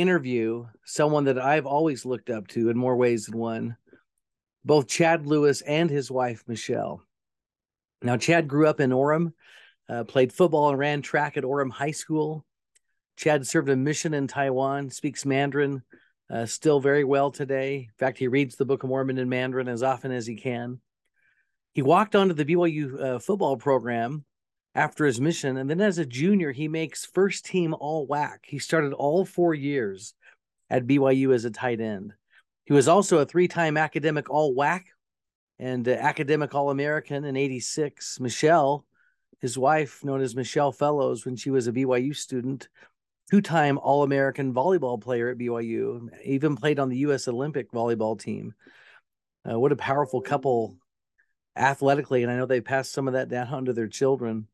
interview someone that I've always looked up to in more ways than one, both Chad Lewis and his wife, Michelle. Now, Chad grew up in Orem, uh, played football and ran track at Orem High School. Chad served a mission in Taiwan, speaks Mandarin uh, still very well today. In fact, he reads the Book of Mormon in Mandarin as often as he can. He walked onto the BYU uh, football program after his mission. And then as a junior, he makes first team all WAC. He started all four years at BYU as a tight end. He was also a three time academic all WAC and uh, academic all American in 86. Michelle, his wife, known as Michelle Fellows, when she was a BYU student, two time all American volleyball player at BYU, even played on the U.S. Olympic volleyball team. Uh, what a powerful couple athletically. And I know they passed some of that down onto their children.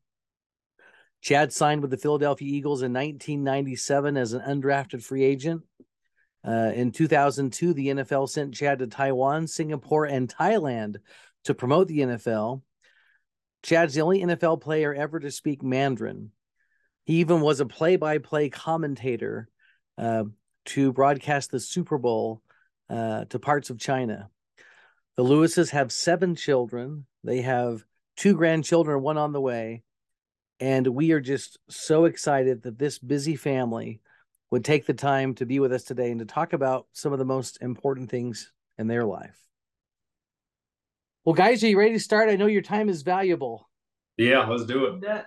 Chad signed with the Philadelphia Eagles in 1997 as an undrafted free agent. Uh, in 2002, the NFL sent Chad to Taiwan, Singapore, and Thailand to promote the NFL. Chad's the only NFL player ever to speak Mandarin. He even was a play by play commentator uh, to broadcast the Super Bowl uh, to parts of China. The Lewises have seven children. They have two grandchildren, one on the way. And we are just so excited that this busy family would take the time to be with us today and to talk about some of the most important things in their life. Well, guys, are you ready to start? I know your time is valuable. Yeah, let's do it.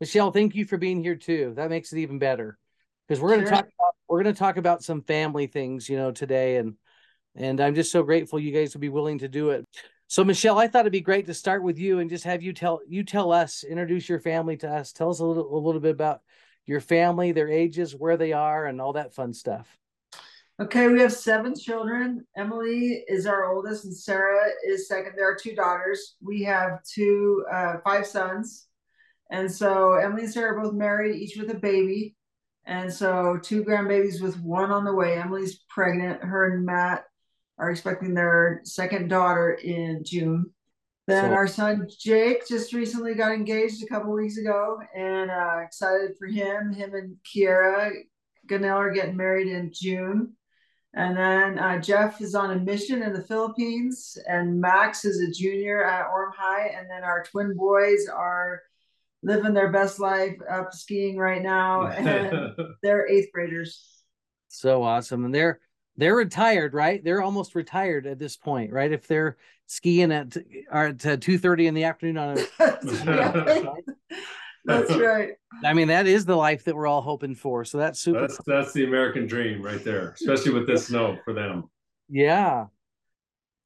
Michelle, thank you for being here too. That makes it even better because we're going to sure. talk about we're going to talk about some family things, you know, today and and I'm just so grateful you guys would be willing to do it. So Michelle, I thought it'd be great to start with you and just have you tell you tell us, introduce your family to us. Tell us a little a little bit about your family, their ages, where they are, and all that fun stuff. Okay, we have seven children. Emily is our oldest, and Sarah is second. There are two daughters. We have two, uh, five sons, and so Emily and Sarah are both married, each with a baby, and so two grandbabies with one on the way. Emily's pregnant. Her and Matt are expecting their second daughter in June. Then so, our son Jake just recently got engaged a couple weeks ago, and uh, excited for him. Him and Kiera Ganell are getting married in June. And then uh, Jeff is on a mission in the Philippines, and Max is a junior at Orem High. And then our twin boys are living their best life up skiing right now, and they're eighth graders. So awesome, and they're they're retired, right? They're almost retired at this point, right? If they're skiing at at two thirty in the afternoon on a that's right. I mean, that is the life that we're all hoping for. So that's super. That's that's the American dream right there, especially with this snow for them. Yeah.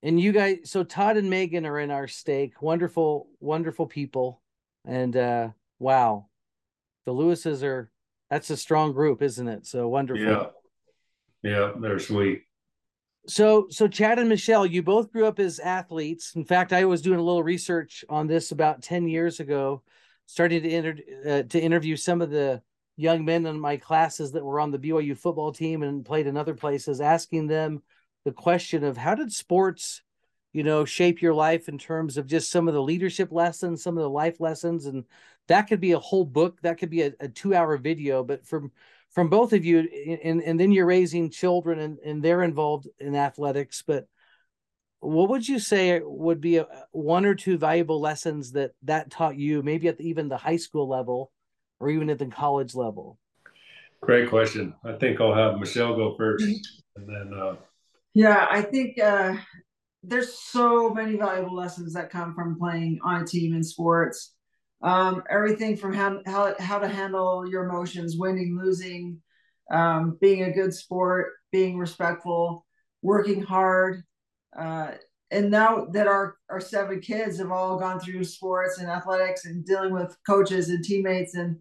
And you guys, so Todd and Megan are in our stake. Wonderful, wonderful people. And uh wow. The Lewises are that's a strong group, isn't it? So wonderful. Yeah. Yeah, they're sweet. So, so Chad and Michelle, you both grew up as athletes. In fact, I was doing a little research on this about ten years ago, starting to inter- uh, to interview some of the young men in my classes that were on the BYU football team and played in other places, asking them the question of how did sports, you know, shape your life in terms of just some of the leadership lessons, some of the life lessons, and that could be a whole book, that could be a, a two-hour video, but from from both of you and and then you're raising children and, and they're involved in athletics but what would you say would be a, one or two valuable lessons that that taught you maybe at the, even the high school level or even at the college level? Great question. I think i'll have michelle go first and then uh... yeah i think uh, there's so many valuable lessons that come from playing on a team in sports um, everything from how, how, how to handle your emotions, winning, losing, um, being a good sport, being respectful, working hard. Uh, and now that our, our seven kids have all gone through sports and athletics and dealing with coaches and teammates, and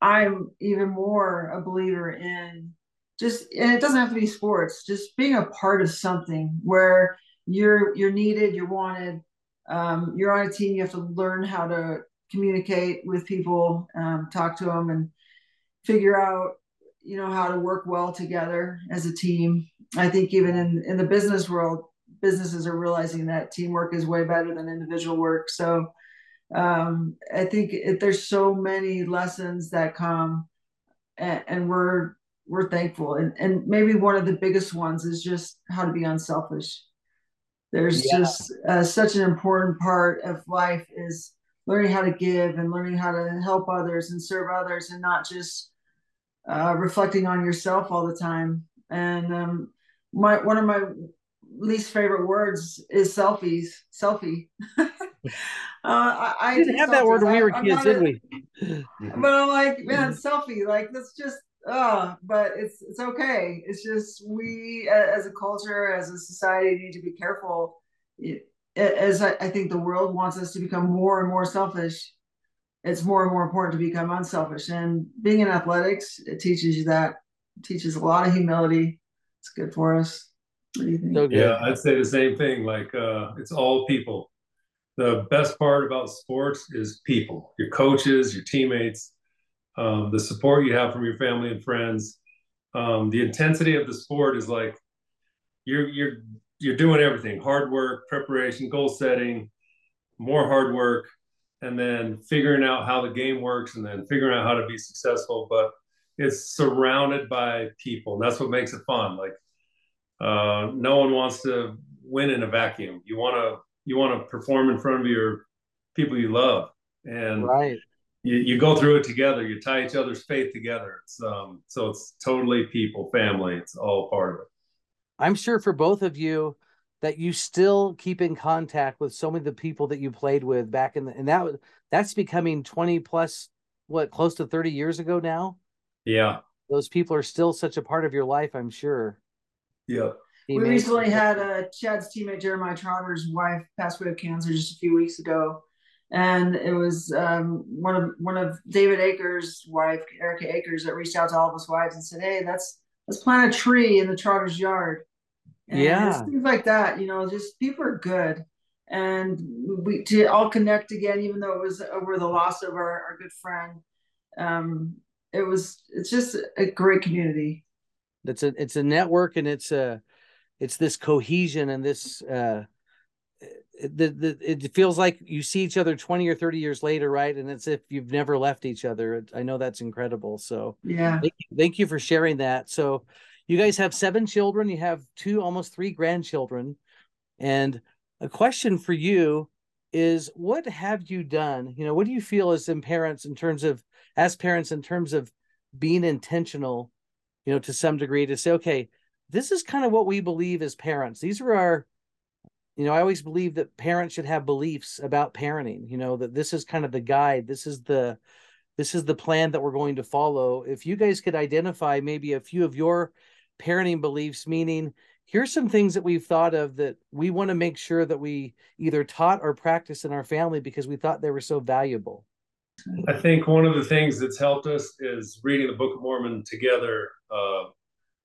I'm even more a believer in just and it doesn't have to be sports just being a part of something where you're you're needed you're wanted um, you're on a team you have to learn how to communicate with people um, talk to them and figure out you know how to work well together as a team. I think even in in the business world businesses are realizing that teamwork is way better than individual work. So um, i think it, there's so many lessons that come and, and we're we're thankful. And, and maybe one of the biggest ones is just how to be unselfish. There's yeah. just uh, such an important part of life is learning how to give and learning how to help others and serve others and not just uh, reflecting on yourself all the time and um, my one of my least favorite words is selfies selfie uh, I, I didn't have that word when we were kids, did we? but I'm like, man, selfie, like that's just oh, but it's it's okay. It's just we as a culture, as a society, need to be careful. As I, I think the world wants us to become more and more selfish, it's more and more important to become unselfish. And being in athletics, it teaches you that. It teaches a lot of humility. It's good for us. What do you think? So yeah, I'd say the same thing. Like uh, it's all people. The best part about sports is people, your coaches, your teammates um, the support you have from your family and friends. Um, the intensity of the sport is like you're you're you're doing everything: hard work, preparation, goal setting, more hard work, and then figuring out how the game works, and then figuring out how to be successful. But it's surrounded by people. And that's what makes it fun. Like uh, no one wants to win in a vacuum. You want to you want to perform in front of your people you love, and right you, you go through it together. You tie each other's faith together. It's um, so it's totally people, family. It's all part of it. I'm sure for both of you that you still keep in contact with so many of the people that you played with back in the and that that's becoming 20 plus what close to 30 years ago now. Yeah. Those people are still such a part of your life, I'm sure. Yeah. We recently had a Chad's teammate Jeremiah Trotter's wife passed away of cancer just a few weeks ago and it was um, one of one of David Akers' wife, Erica Akers, that reached out to all of us wives and said, "Hey, let's let's plant a tree in the Trotter's yard." And yeah, things like that. You know, just people are good, and we to all connect again, even though it was over the loss of our, our good friend. Um, it was it's just a great community. It's a it's a network, and it's a it's this cohesion and this. uh the, the it feels like you see each other 20 or 30 years later right and it's if you've never left each other i know that's incredible so yeah thank you, thank you for sharing that so you guys have seven children. You have two almost three grandchildren. And a question for you is what have you done? You know what do you feel as in parents in terms of as parents in terms of being intentional you know to some degree to say okay this is kind of what we believe as parents. These are our you know i always believe that parents should have beliefs about parenting you know that this is kind of the guide. This is the this is the plan that we're going to follow. If you guys could identify maybe a few of your parenting beliefs meaning here's some things that we've thought of that we want to make sure that we either taught or practice in our family because we thought they were so valuable. I think one of the things that's helped us is reading the book of mormon together. Uh,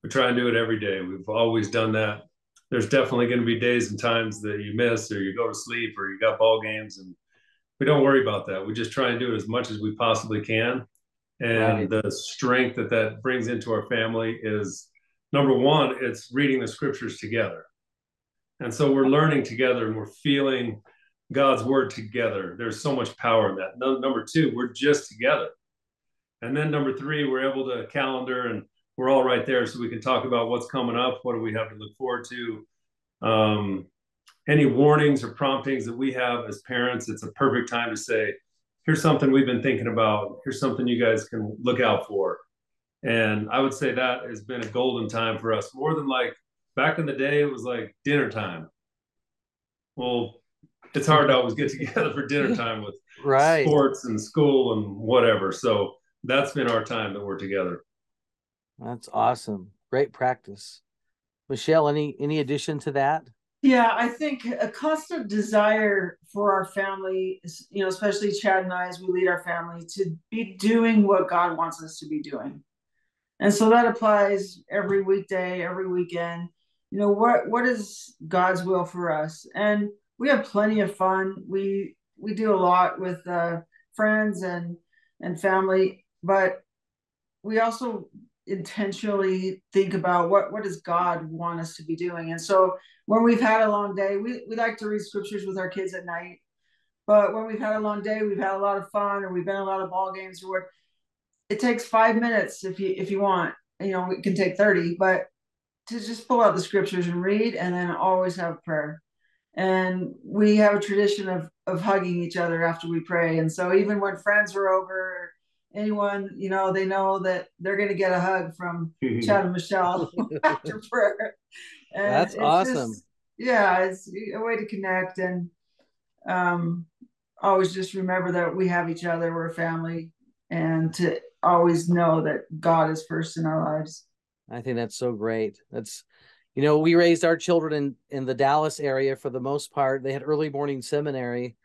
we try and do it every day. We've always done that. There's definitely going to be days and times that you miss or you go to sleep or you got ball games and we don't worry about that. We just try and do it as much as we possibly can. And right. the strength that that brings into our family is number one it's reading the scriptures together. And so we're learning together and we're feeling god's word together. There's so much power in that. No, number two we're just together. And then number three we're able to calendar and we're all right there so we can talk about what's coming up what do we have to look forward to. Um, any warnings or promptings that we have as parents it's a perfect time to say here's something we've been thinking about. Here's something you guys can look out for and i would say that has been a golden time for us more than like back in the day it was like dinner time well it's hard to always get together for dinner time with right sports and school and whatever so that's been our time that we're together that's awesome. Great practice. Michelle, any any addition to that? Yeah, I think a constant desire for our family, you know, especially Chad and I as we lead our family, to be doing what God wants us to be doing. And so that applies every weekday, every weekend. You know, what what is God's will for us? And we have plenty of fun. We we do a lot with uh, friends and and family, but we also intentionally think about what what does God want us to be doing. And so when we've had a long day, we, we like to read scriptures with our kids at night. But when we've had a long day, we've had a lot of fun, or we've been a lot of ball games, or what. It takes five minutes if you if you want. You know, it can take thirty, but to just pull out the scriptures and read, and then always have prayer. And we have a tradition of of hugging each other after we pray. And so even when friends are over, anyone, you know, they know that they're going to get a hug from Chad and Michelle after prayer. And That's awesome. Just, yeah, it's a way to connect and um, always just remember that we have each other, we're a family, and to always know that God is first in our lives. I think that's so great. That's you know, we raised our children in in the Dallas area for the most part. They had early morning seminary.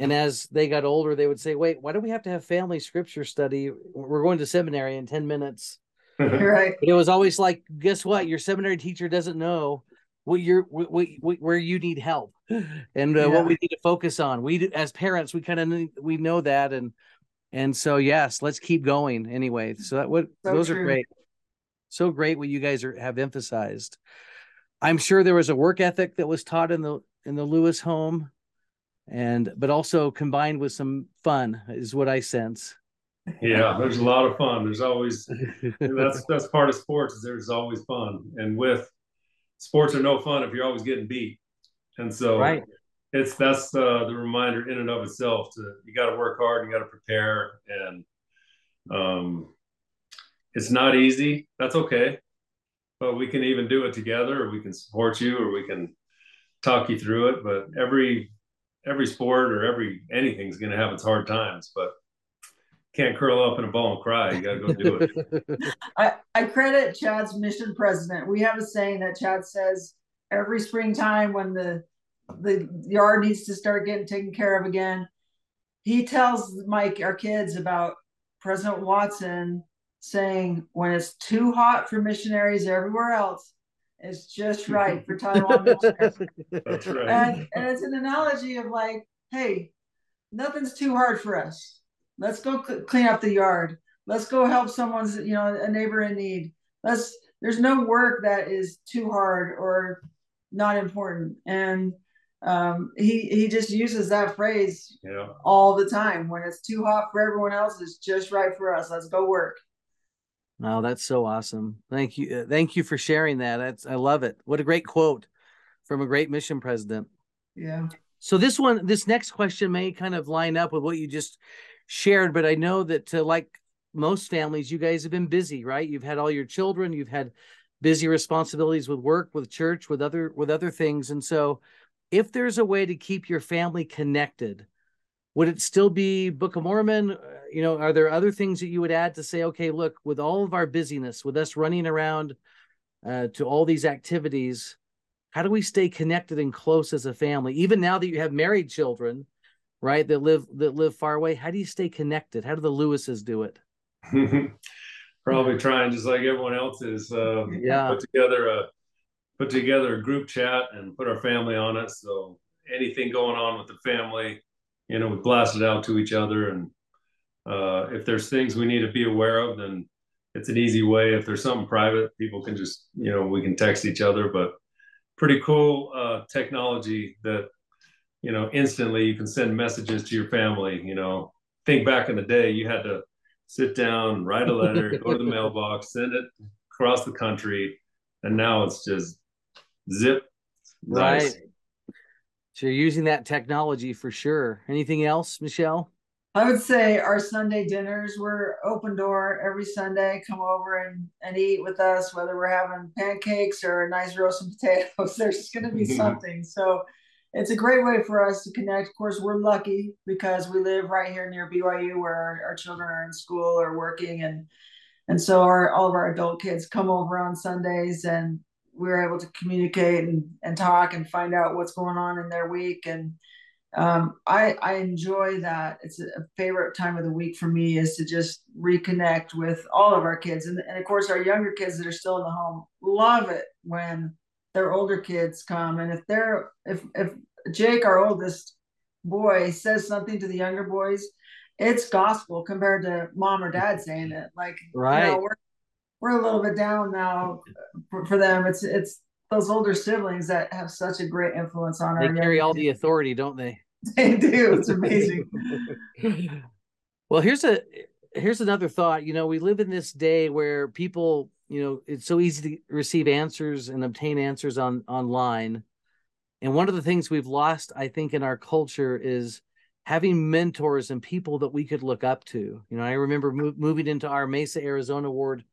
And as they got older, they would say, Wait, why do we have to have family scripture study? We're going to seminary in 10 minutes. right. But it was always like, guess what? Your seminary teacher doesn't know what you're what, what, where you need help and uh, yeah. what we need to focus on. We as parents, we kind of we know that and and so yes, let's keep going anyway. So that what so those true. are great. So great what you guys are have emphasized. I'm sure there was a work ethic that was taught in the in the Lewis home and but also combined with some fun is what I sense. Yeah, there's a lot of fun. There's always that's that's part of sports. Is there's always fun, and with sports are no fun if you're always getting beat. And so right. It's that's uh, the reminder in and of itself to you got to work hard, you got to prepare, and um, it's not easy. That's okay, but we can even do it together, or we can support you, or we can talk you through it. But every every sport or every anything's going to have its hard times, but can't curl up in a ball and cry. You got to go do it. I, I credit Chad's mission president. We have a saying that Chad says every springtime when the the yard needs to start getting taken care of again, he tells Mike, our kids, about President Watson saying when it's too hot for missionaries everywhere else, it's just right for Taiwan That's right. And, and it's an analogy of like, hey, nothing's too hard for us. Let's go cl- clean up the yard. Let's go help someone's, you know, a neighbor in need. Let's. There's no work that is too hard or not important. And um, he he just uses that phrase yeah. all the time. When it's too hot for everyone else, it's just right for us. Let's go work. Oh, that's so awesome. Thank you. Uh, thank you for sharing that. That's I love it. What a great quote from a great mission president. Yeah. So this one this next question may kind of line up with what you just shared, but I know that uh, like most families you guys have been busy, right? You've had all your children, you've had busy responsibilities with work, with church, with other with other things. And so if there's a way to keep your family connected, would it still be Book of Mormon? Uh, you know, are there other things that you would add to say, okay, look, with all of our busyness, with us running around uh, to all these activities, how do we stay connected and close as a family? Even now that you have married children, right, that live that live far away, how do you stay connected? How do the Lewises do it? Probably trying just like everyone else is. Uh, yeah. Put together a put together a group chat and put our family on it. So anything going on with the family, you know, we blast it out to each other. And uh, if there's things we need to be aware of, then it's an easy way. If there's something private, people can just, you know, we can text each other. But pretty cool uh, technology that, you know, instantly you can send messages to your family. You know, think back in the day, you had to sit down, write a letter, go to the mailbox, send it across the country. And now it's just zip. Nice. Right. So you're using that technology for sure. Anything else, Michelle? I would say our Sunday dinners were open door every Sunday. Come over and, and eat with us, whether we're having pancakes or a nice roast and potatoes. There's going to be something. So it's a great way for us to connect. Of course, we're lucky because we live right here near BYU, where our, our children are in school or working, and and so our all of our adult kids come over on Sundays, and we are able to communicate and, and talk and find out what's going on in their week and um, I I enjoy that. It's a favorite time of the week for me is to just reconnect with all of our kids, and, and of course our younger kids that are still in the home love it when their older kids come. And if they're if if Jake, our oldest boy, says something to the younger boys, it's gospel compared to mom or dad saying it. Like right, you know, we're we're a little bit down now for, for them. It's it's those older siblings that have such a great influence on they our. They carry all the authority, don't they? They do. It's amazing. well, here's a here's another thought. You know, we live in this day where people, you know, it's so easy to receive answers and obtain answers on online. And one of the things we've lost, I think, in our culture is having mentors and people that we could look up to. You know, I remember mo- moving into our Mesa, Arizona ward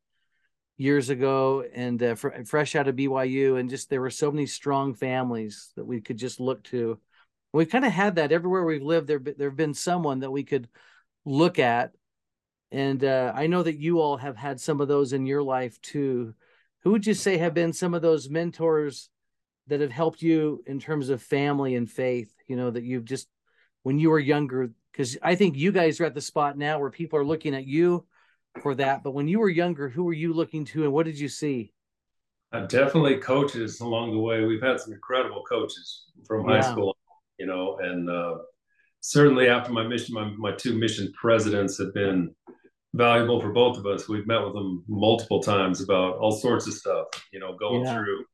years ago and uh, fr- fresh out of BYU and just there were so many strong families that we could just look to. We've kind of had that everywhere we've lived there there've been someone that we could look at and uh, I know that you all have had some of those in your life too. Who would you say have been some of those mentors that have helped you in terms of family and faith, you know, that you've just when you were younger because I think you guys are at the spot now where people are looking at you for that. But when you were younger, who were you looking to, and what did you see? Uh, definitely coaches along the way. We've had some incredible coaches from high yeah. school, you know, and uh, certainly after my mission, my, my two mission presidents have been valuable for both of us. We've met with them multiple times about all sorts of stuff, you know, going yeah. through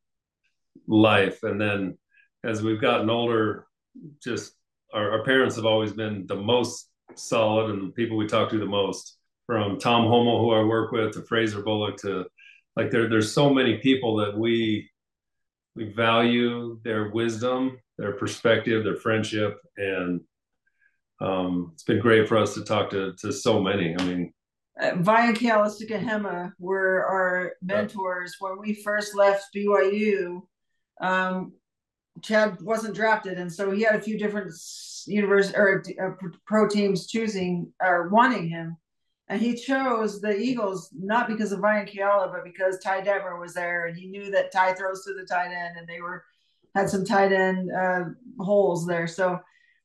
life. And then as we've gotten older, just our, our parents have always been the most solid and the people we talk to the most from Tom Holmoe, who I work with, to Fraser Bullock, to like there, there's so many people that we we value their wisdom, their perspective, their friendship, and um, it's been great for us to talk to to so many. I mean, uh, Vai and Hema were our mentors when we first left BYU. Um, Chad wasn't drafted, and so he had a few different universe or uh, pro teams choosing or wanting him. And he chose the Eagles not because of Ryan Keala, but because Ty Detmer was there, and he knew that Ty throws to the tight end, and they were had some tight end uh, holes there. So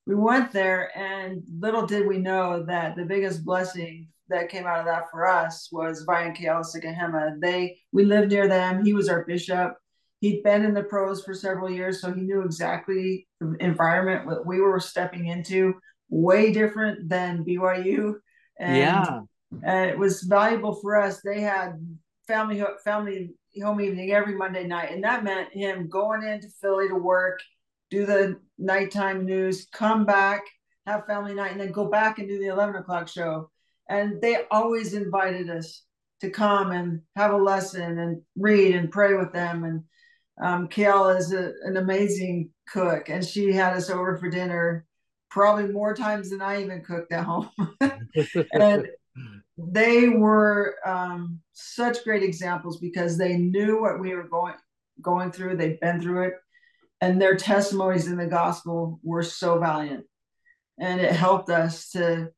we went there, and little did we know that the biggest blessing that came out of that for us was Ryan Keala Sikahema. They we lived near them. He was our bishop. He'd been in the pros for several years, so he knew exactly the environment that we were stepping into. Way different than BYU. And yeah and it was valuable for us. They had family family home evening every Monday night, and that meant him going into Philly to work, do the nighttime news, come back, have family night, and then go back and do the eleven o'clock show. And they always invited us to come and have a lesson and read and pray with them. And um, Keala is a, an amazing cook, and she had us over for dinner probably more times than I even cooked at home. and they were um, such great examples because they knew what we were going going through. They'd been through it, and their testimonies in the gospel were so valiant, and it helped us to,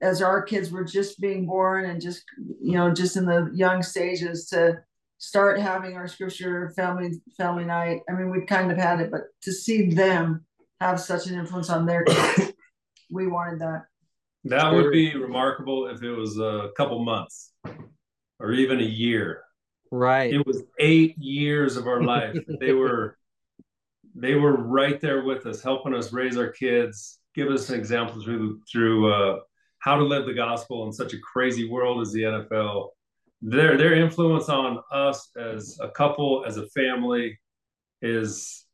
as our kids were just being born and just you know just in the young stages to start having our scripture family family night. I mean, we kind of had it, but to see them have such an influence on their kids, we wanted that. That would be remarkable if it was a couple months or even a year. Right. It was eight years of our life. they were they were right there with us, helping us raise our kids, give us an example through through uh, how to live the gospel in such a crazy world as the NFL. Their their influence on us as a couple, as a family, is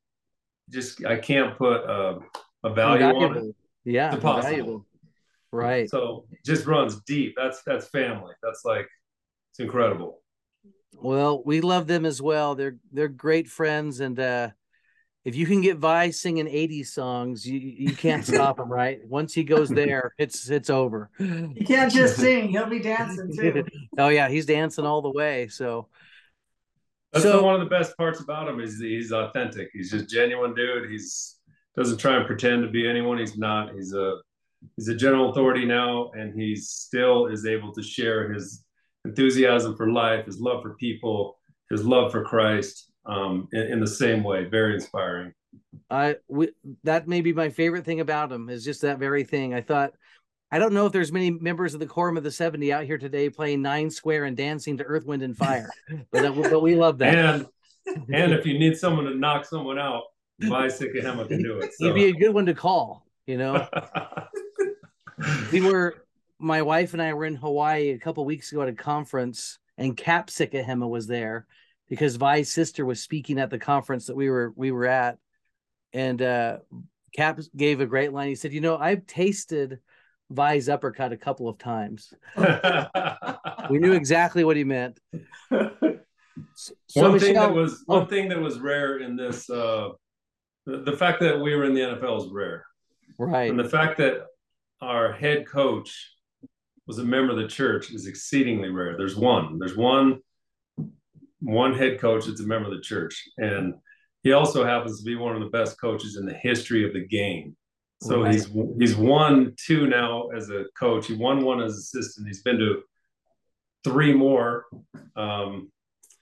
just I can't put a, a value on it. Yeah, valuable. Right. So just runs deep. That's that's family. That's like it's incredible. Well, we love them as well. They're they're great friends, and uh, if you can get Vai singing '80s songs, you you can't stop him, right? Once he goes there, it's it's over. He can't just sing; he'll be dancing too. oh yeah, he's dancing all the way. So that's so, one of the best parts about him is he's authentic. He's just genuine dude. He's doesn't try and pretend to be anyone he's not. He's a he's a general authority now, and he still is able to share his enthusiasm for life, his love for people, his love for Christ um, in, in the same way. Very inspiring. I we, that may be my favorite thing about him is just that very thing. I thought I don't know if there's many members of the quorum of the 70 out here today playing nine square and dancing to Earth, Wind, and Fire, but, that, but we love that. And and if you need someone to knock someone out, Vai Sikahema can do it. So. He'd be a good one to call. You know, we were my wife and I were in Hawaii a couple weeks ago at a conference, and Cap Sikahema was there because Vai's sister was speaking at the conference that we were we were at, and uh, Cap gave a great line. He said, "You know, I've tasted Vai's uppercut a couple of times. we knew exactly what he meant." So, one Michelle, thing that was one oh, thing that was rare in this, uh, the, the fact that we were in the NFL is rare, right? And the fact that our head coach was a member of the church is exceedingly rare. There's one. There's one one head coach that's a member of the church, and he also happens to be one of the best coaches in the history of the game. So right. he's he's won two now as a coach. He won one as assistant. He's been to three more. Um,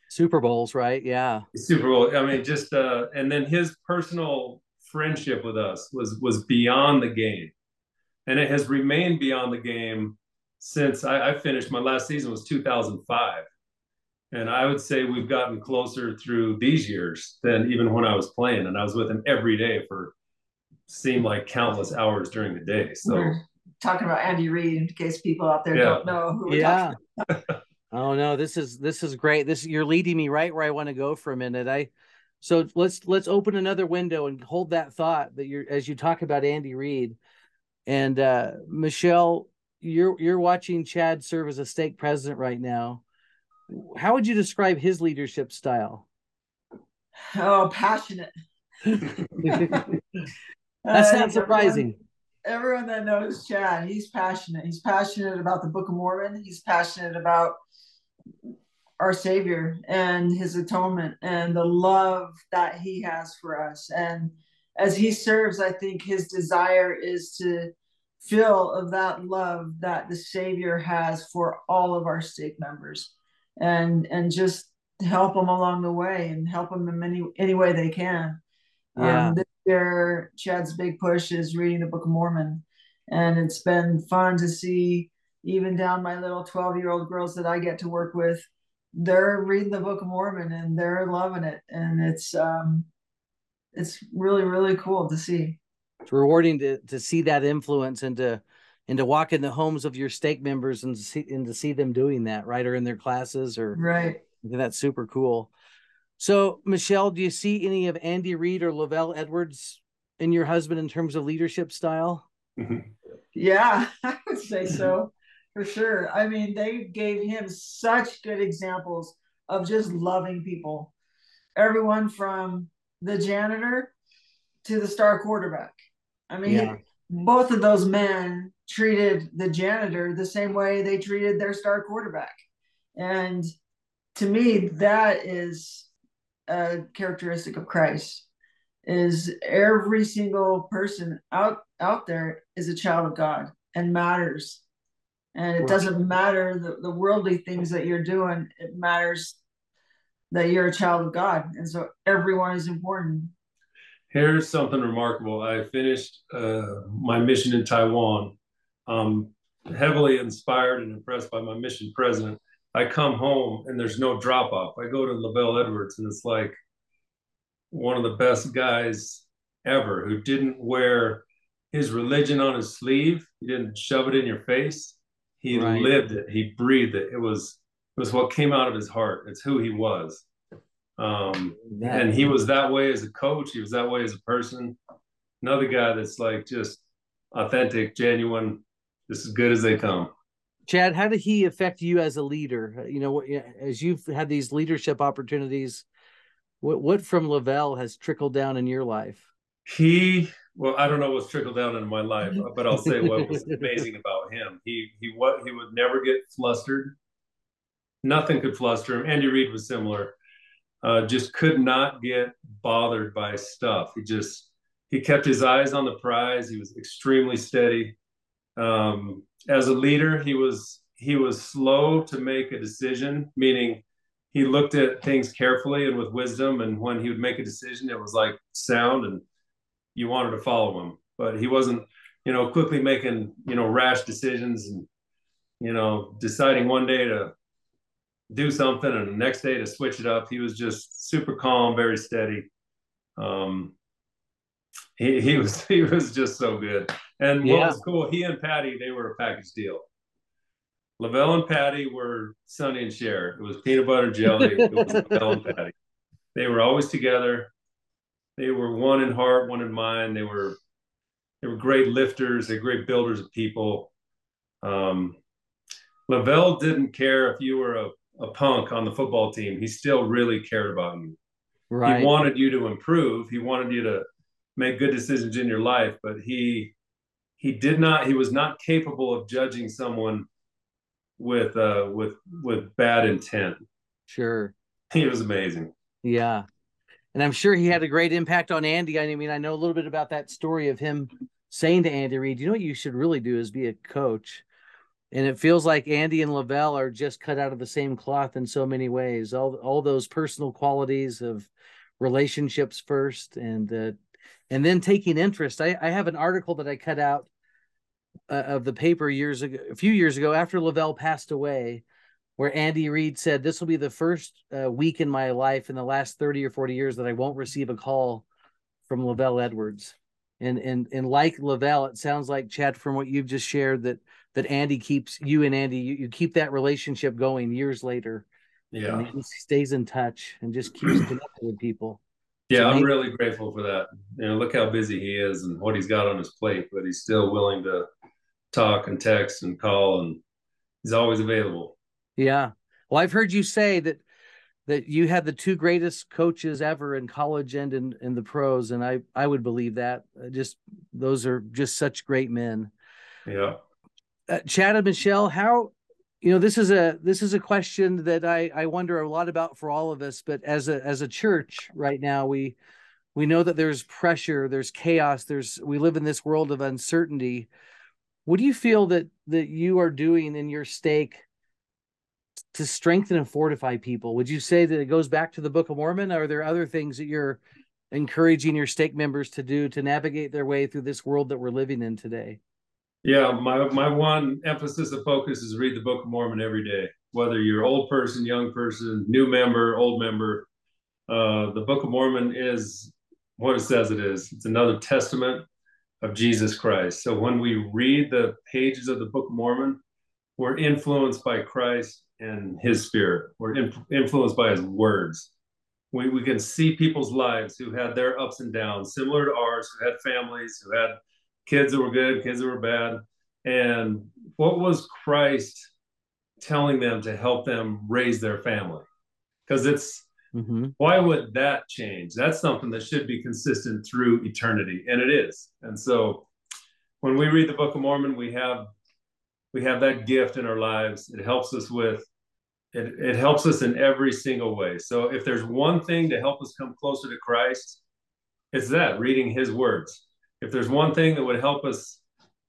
Super Bowls, right? Yeah. Super Bowl. I mean, just uh, and then his personal friendship with us was was beyond the game, and it has remained beyond the game since I, I finished. My last season was 2005, and I would say we've gotten closer through these years than even when I was playing. And I was with him every day for seemed like countless hours during the day. So we're talking about Andy Reid in case people out there yeah. don't know who we're yeah. talking about. oh no, this is this is great. This you're leading me right where I want to go for a minute. I so let's let's open another window and hold that thought that you're as you talk about Andy Reid. And uh Michelle, you're you're watching Chad serve as a stake president right now how would you describe his leadership style? Oh, passionate. That's not surprising. Everyone, everyone, that knows Chad, he's passionate. He's passionate about the Book of Mormon. He's passionate about our Savior and his atonement and the love that he has for us. And as he serves, I think his desire is to feel of that love that the Savior has for all of our stake members and and just help them along the way and help them in any any way they can. Yeah. Um, year, Chad's big push is reading the Book of Mormon, and it's been fun to see even down my little 12 year old girls that I get to work with. They're reading the Book of Mormon and they're loving it, and it's um, it's really really cool to see. It's rewarding to to see that influence and to and to walk in the homes of your stake members and see and to see them doing that right or in their classes or right that's super cool so michelle do you see any of andy reid or LaVell Edwards in your husband in terms of leadership style mm-hmm. yeah i would say so for sure i mean they gave him such good examples of just loving people everyone from the janitor to the star quarterback i mean yeah. both of those men treated the janitor the same way they treated their star quarterback. And to me, that is a characteristic of Christ is every single person out out there is a child of God and matters. And it doesn't matter the, the worldly things that you're doing, it matters that you're a child of God. And so everyone is important. Here's something remarkable. I finished uh, my mission in Taiwan um, heavily inspired and impressed by my mission president. I come home and there's no drop off. I go to LaVell Edwards and it's like one of the best guys ever who didn't wear his religion on his sleeve. He didn't shove it in your face. He right. lived it. He breathed it. It was it was what came out of his heart. It's who he was. Um, and he was that way as a coach. He was that way as a person. Another guy that's like just authentic, genuine, just as good as they come. Chad, how did he affect you as a leader? You know, as you've had these leadership opportunities, what what from LaVell has trickled down in your life? He, well, I don't know what's trickled down in my life, but I'll say what was amazing about him. He he what he would never get flustered. Nothing could fluster him. Andy Reid was similar. Uh, just could not get bothered by stuff. He just he kept his eyes on the prize. He was extremely steady. Um, as a leader, he was he was slow to make a decision, meaning he looked at things carefully and with wisdom. And when he would make a decision, it was like sound. And you wanted to follow him, but he wasn't, you know, quickly making, you know, rash decisions and, you know, deciding one day to do something and the next day to switch it up. He was just super calm, very steady. Um, he, he was he was just so good. And what yeah. was cool, he and Patty, they were a package deal. LaVell and Patty were Sonny and Cher. It was peanut butter jelly. It was LaVell and Patty. They were always together. They were one in heart, one in mind. They were they were great lifters. They're great builders of people. Um, LaVell didn't care if you were a, a punk on the football team. He still really cared about you. Right. He wanted you to improve. He wanted you to make good decisions in your life, but he he did not. He was not capable of judging someone with uh with with bad intent. Sure. He was amazing. Yeah. And I'm sure he had a great impact on Andy. I mean, I know a little bit about that story of him saying to Andy Reid, you know what you should really do is be a coach. And it feels like Andy and LaVell are just cut out of the same cloth in so many ways. All all those personal qualities of relationships first and uh, and then taking interest. I, I have an article that I cut out uh, of the paper years ago, a few years ago after LaVell passed away, where Andy Reid said, This will be the first uh, week in my life in the last 30 or 40 years that I won't receive a call from LaVell Edwards. And, and, and like LaVell, it sounds like Chad, from what you've just shared, that, that Andy keeps you and Andy, you, you keep that relationship going years later. Yeah. And he stays in touch and just keeps connected with people. Yeah, I'm really grateful for that. You know, look how busy he is and what he's got on his plate, but he's still willing to talk and text and call and he's always available. Yeah. Well, I've heard you say that that you had the two greatest coaches ever in college and in, in the pros, and I I would believe that. Just those are just such great men. Yeah. Uh, Chad and Michelle, how you know this is a this is a question that I I wonder a lot about for all of us. But as a as a church right now, we we know that there's pressure, there's chaos, there's we live in this world of uncertainty. What do you feel that that you are doing in your stake to strengthen and fortify people? Would you say that it goes back to the Book of Mormon? Or are there other things that you're encouraging your stake members to do to navigate their way through this world that we're living in today? Yeah, my my one emphasis of focus is read the Book of Mormon every day, whether you're old person, young person, new member, old member. Uh, the Book of Mormon is what it says it is. It's another testament of Jesus Christ. So when we read the pages of the Book of Mormon, we're influenced by Christ and his spirit. We're in, influenced by his words. We, we can see people's lives who had their ups and downs, similar to ours, who had families, who had kids that were good, kids that were bad. And what was Christ telling them to help them raise their family? Because it's mm-hmm. why would that change? That's something that should be consistent through eternity, and it is. And so when we read the Book of Mormon, we have we have that gift in our lives. It helps us with it, it helps us in every single way. So if there's one thing to help us come closer to Christ, it's that reading his words. If there's one thing that would help us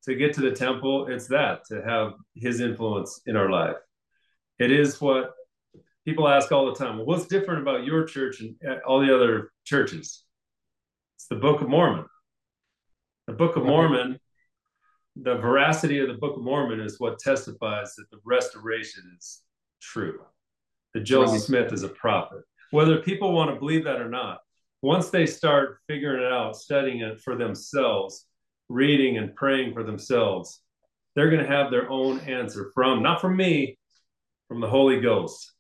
to get to the temple, it's that to have his influence in our life. It is what people ask all the time. Well, what's different about your church and uh, all the other churches? It's the Book of Mormon. The Book of Mormon, the veracity of the Book of Mormon is what testifies that the restoration is true. That Joseph Smith is a prophet. Whether people want to believe that or not, once they start figuring it out, studying it for themselves, reading and praying for themselves, they're going to have their own answer from, not from me, from the Holy Ghost.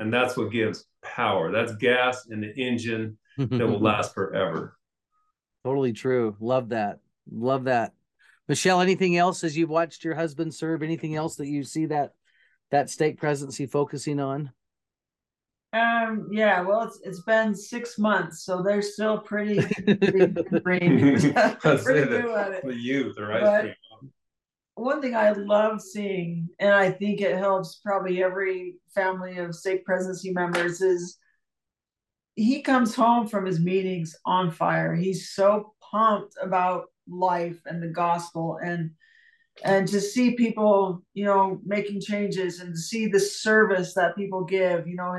And that's what gives power. That's gas in the engine that will last forever. Totally true. Love that. Love that. Michelle, anything else as you've watched your husband serve? Anything else that you see that that stake presidency focusing on? Um, yeah, well, it's it's been six months, so they're still pretty, pretty pretty new at it. The youth, right? One thing I love seeing, and I think it helps probably every family of stake presidency members, is he comes home from his meetings on fire. He's so pumped about life and the gospel and and to see people you know making changes and to see the service that people give you know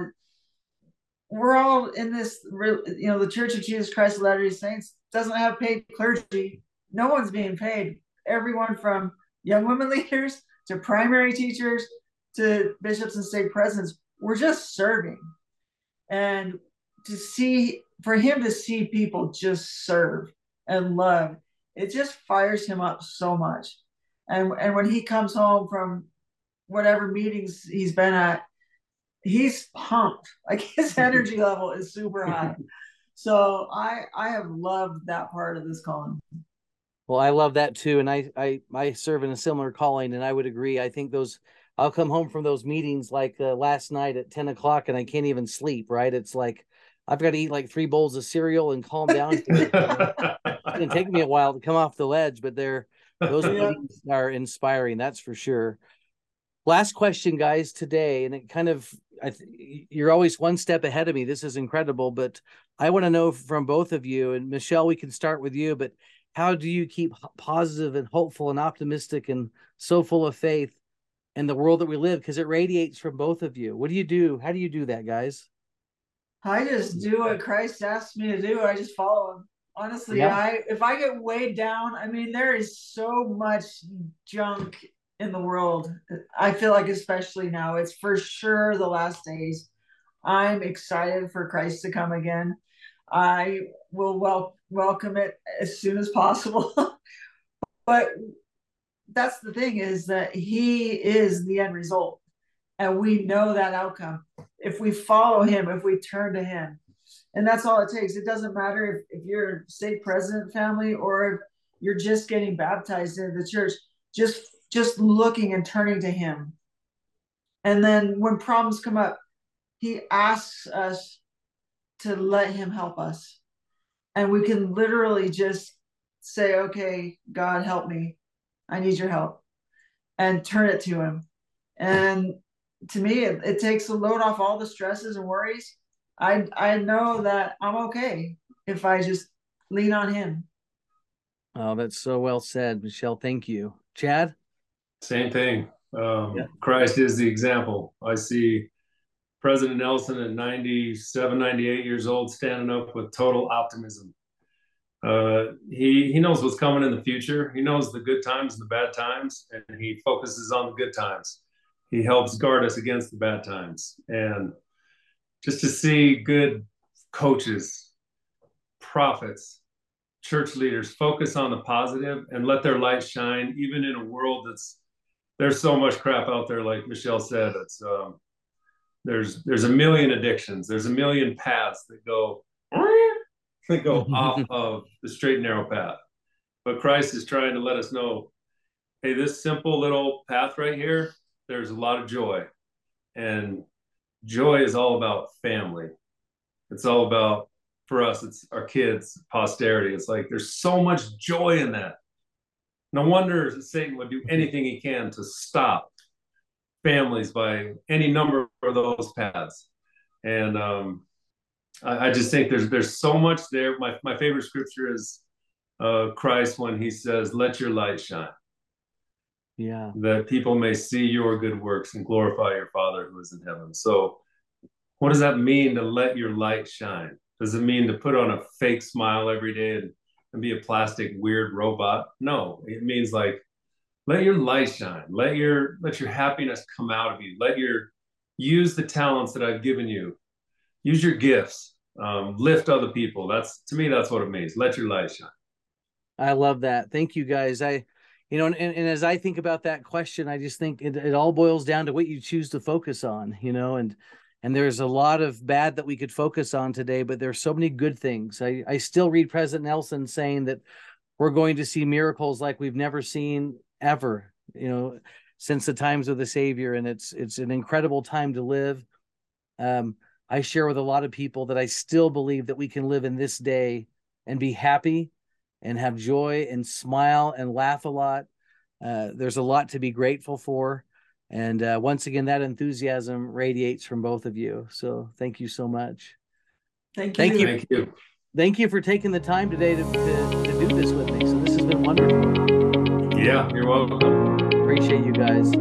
we're all in this you know the church of jesus christ of latter-day saints doesn't have paid clergy. No one's being paid. Everyone from young women leaders to primary teachers to bishops and stake presidents, we're just serving. And to see, for him to see people just serve and love, it just fires him up so much. And, and when he comes home from whatever meetings he's been at, he's pumped. Like his energy level is super high. So I I have loved that part of this calling. Well, I love that too, and I I I serve in a similar calling, and I would agree. I think those I'll come home from those meetings like uh, last night at ten o'clock, and I can't even sleep. Right? It's like I've got to eat like three bowls of cereal and calm down. it's gonna take me a while to come off the ledge, but they're those yeah. are inspiring. That's for sure. Last question, guys, today, and it kind of I th- you're always one step ahead of me. This is incredible, but I want to know from both of you, and Michelle, we can start with you, but how do you keep positive and hopeful and optimistic and so full of faith in the world that we live? Because it radiates from both of you. What do you do? How do you do that, guys? I just do what Christ asks me to do. I just follow him. Honestly, yeah. I if I get weighed down, I mean, there is so much junk in the world. I feel like, especially now, it's for sure the last days. I'm excited for Christ to come again. I will wel- welcome it as soon as possible. but that's the thing is that he is the end result. And we know that outcome. If we follow him, if we turn to him, and that's all it takes. It doesn't matter if, if you're a stake president family or if you're just getting baptized in the church, just just looking and turning to him. And then when problems come up, he asks us to let him help us. And we can literally just say, okay, God, help me. I need your help. And turn it to him. And to me, it, it takes the load off all the stresses and worries. I I know that I'm okay if I just lean on him. Oh, that's so well said, Michelle. Thank you. Chad? Same thing. Um, yeah. Christ is the example. I see President Nelson at 97, 98 years old, standing up with total optimism. Uh, he he knows what's coming in the future. He knows the good times and the bad times, and he focuses on the good times. He helps guard us against the bad times. And just to see good coaches, prophets, church leaders focus on the positive and let their light shine, even in a world that's there's so much crap out there. Like Michelle said, it's um, there's there's a million addictions there's a million paths that go that go off of the straight and narrow path. But christ is trying to let us know hey this simple little path right here there's a lot of joy. And joy is all about family. It's all about for us it's our kids posterity. It's like there's so much joy in that no wonder satan would do anything he can to stop families by any number of those paths. And um, I, I, just think there's there's so much there. My my favorite scripture is uh, Christ when he says, "Let your light shine." Yeah. That people may see your good works and glorify your Father who is in heaven. So, what does that mean to let your light shine? Does it mean to put on a fake smile every day and, and be a plastic weird robot? No, it means like let your light shine. Let your let your happiness come out of you. Let your use the talents that i've given you. Use your gifts. Um, lift other people. That's to me that's what it means. Let your light shine. I love that. Thank you guys. I you know and, and as i think about that question i just think it, it all boils down to what you choose to focus on you know and and there's a lot of bad that we could focus on today but there's so many good things i i still read president nelson saying that we're going to see miracles like we've never seen ever, you know, since the times of the Savior, and it's it's an incredible time to live. Um, I share with a lot of people that I still believe that we can live in this day and be happy and have joy and smile and laugh a lot. Uh, there's a lot to be grateful for. And uh, once again, that enthusiasm radiates from both of you. So thank you so much. Thank you. Thank you. Thank you, thank you for taking the time today to, to, to do this with me. So this has been wonderful. Yeah, you're welcome. Appreciate you guys.